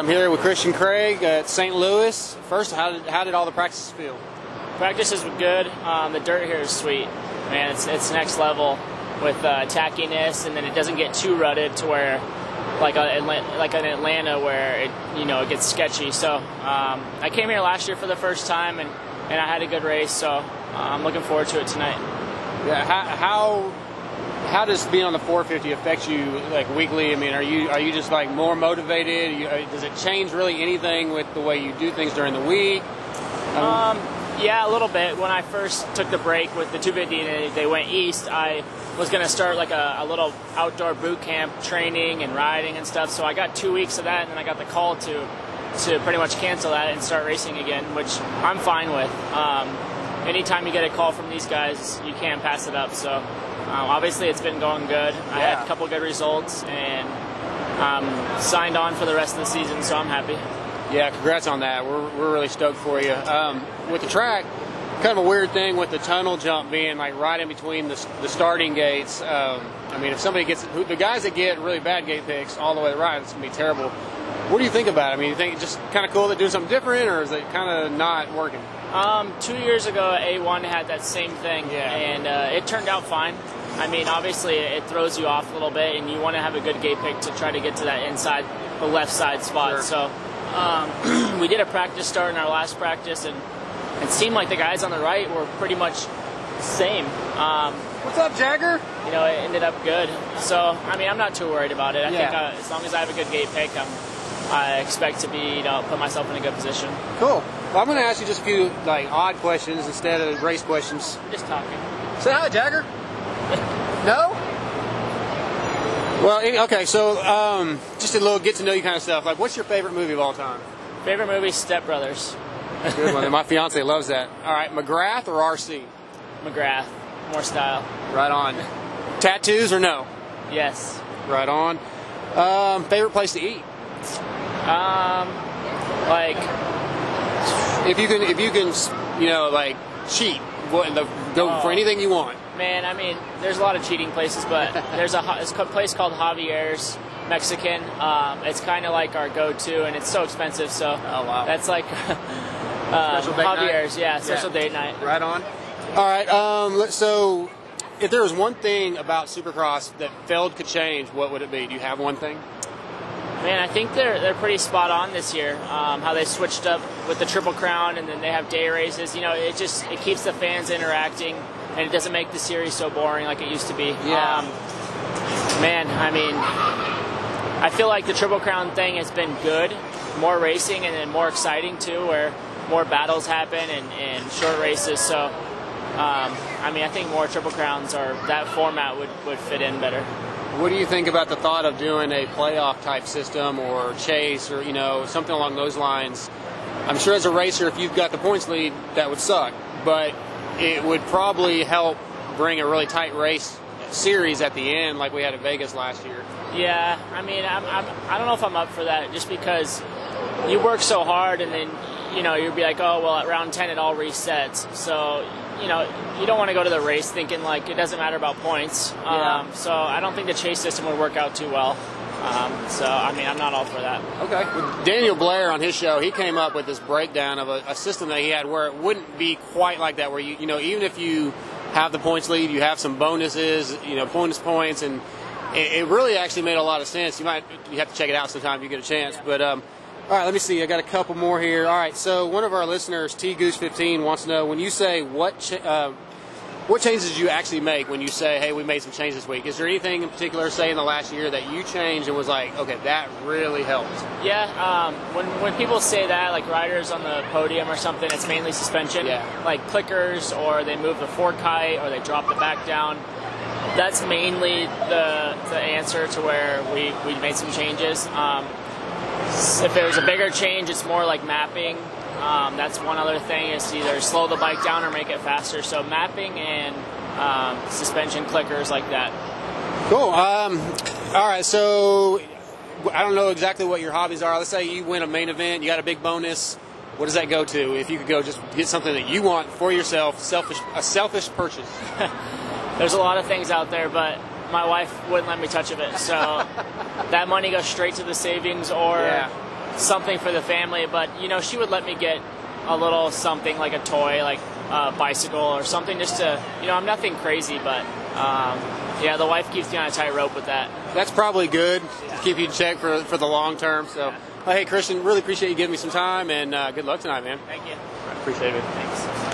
I'm here with Christian Craig at St. Louis. First, how did, how did all the practices feel? Practices were good. Um, the dirt here is sweet, man. It's it's next level with uh, tackiness, and then it doesn't get too rutted to where like a, like in Atlanta where it you know it gets sketchy. So um, I came here last year for the first time, and and I had a good race. So uh, I'm looking forward to it tonight. Yeah. How, how how does being on the 450 affect you like weekly? I mean, are you are you just like more motivated? You, uh, does it change really anything with the way you do things during the week? Um, yeah, a little bit. When I first took the break with the 250 and they went east, I was going to start like a, a, little outdoor boot camp training and riding and stuff. So I got two weeks of that, and then I got the call to to pretty much cancel that and start racing again, which I'm fine with. Um, anytime you get a call from these guys, you can't pass it up. So um, obviously, it's been going good. I had a couple good results and um, signed on for the rest of the season, so I'm happy. Yeah, congrats on that. We're, we're really stoked for you. Um, with the track, kind of a weird thing with the tunnel jump being like right in between the, the starting gates. Um, I mean, if somebody gets the guys that get really bad gate picks all the way to the right, it's gonna be terrible. What do you think about it? I mean, you think it's just kind of cool to do something different, or is it kind of not working? Um, two years ago, A1 had that same thing, yeah. and uh, it turned out fine. I mean, obviously, it throws you off a little bit, and you want to have a good gate pick to try to get to that inside, the left side spot. Sure. So um, we did a practice start in our last practice, and it seemed like the guys on the right were pretty much the same. Um, What's up, Jagger? You know, it ended up good. So, I mean, I'm not too worried about it. I Yeah. think uh, as long as I have a good gate pick, I'm, I expect to be, you know, put myself in a good position. Cool. Well, I'm going to ask you just a few like odd questions instead of race questions. Just talking. Say hi, Jagger. No. Well, okay. So, um, just a little get to know you kind of stuff. Like, what's your favorite movie of all time? Favorite movie, Step Brothers. Good one. My fiance loves that. All right, McGrath or RC? McGrath. More style. Right on. Tattoos or no? Yes. Right on. Um, favorite place to eat? Um, like, If you can, if you can, you know, like cheat, what, the, go Oh. for anything you want. Man, I mean, there's a lot of cheating places, but there's a, a place called Javier's Mexican. Um, it's kind of like our go-to, and it's so expensive. So Oh, wow. that's like uh, Special night? Javier's, yeah, special date night. Right on. All right. Um, so, if there was one thing about Supercross that Feld could change, what would it be? Do you have one thing? Man, I think they're they're pretty spot on this year. Um, how they switched up with the Triple Crown, and then they have day races. You know, it just it keeps the fans interacting, and it doesn't make the series so boring like it used to be. Yeah. Um, man, I mean, I feel like the Triple Crown thing has been good, more racing, and then more exciting too, where more battles happen and, and short races. So, um, I mean, I think more Triple Crowns or that format would, would fit in better. What do you think about the thought of doing a playoff type system or chase or you know something along those lines? I'm sure as a racer, if you've got the points lead, that would suck, but it would probably help bring a really tight race series at the end, like we had at Vegas last year. Yeah, I mean, I'm, I'm, I don't know if I'm up for that just because you work so hard and then, you know, you'll be like, oh, well, at round 10 it all resets. So, you know, you don't want to go to the race thinking like it doesn't matter about points. Yeah. Um, so I don't think the chase system would work out too well. Um, so, I mean, I'm not all for that. Okay. With Daniel Blair on his show, he came up with this breakdown of a, a system that he had where it wouldn't be quite like that, where you, you know, even if you have the points lead, you have some bonuses, you know, bonus points, and it, it really actually made a lot of sense. You might you have to check it out sometime if you get a chance. But um, all right, let me see. I got a couple more here. All right, so one of our listeners, T Goose 15, wants to know when you say what. Ch- uh, what changes did you actually make when you say, "Hey, we made some changes this week"? Is there anything in particular, say in the last year, that you changed and was like, "Okay, that really helped"? Yeah, um, when when people say that, like riders on the podium or something, it's mainly suspension. Yeah. Like clickers, or they move the fork height, or they drop the back down. That's mainly the the answer to where we, we made some changes. Um, if there's a bigger change, it's more like mapping. Um, that's one other thing is to either slow the bike down or make it faster. So mapping and um, suspension clickers like that. Cool. Um, all right. So I don't know exactly what your hobbies are. Let's say you win a main event, you got a big bonus. What does that go to? If you could go just get something that you want for yourself, selfish, a selfish purchase. There's a lot of things out there, but my wife wouldn't let me touch of it. So that money goes straight to the savings or Yeah. Something for the family. But you know, she would let me get a little something like a toy, like a bicycle or something, just to you know, I'm nothing crazy, but um, yeah, the wife keeps me on a tight rope with that. That's probably good to keep you in check for for the long term. So, well, hey, Christian, really appreciate you giving me some time, and uh, good luck tonight, man. Thank you. Appreciate it.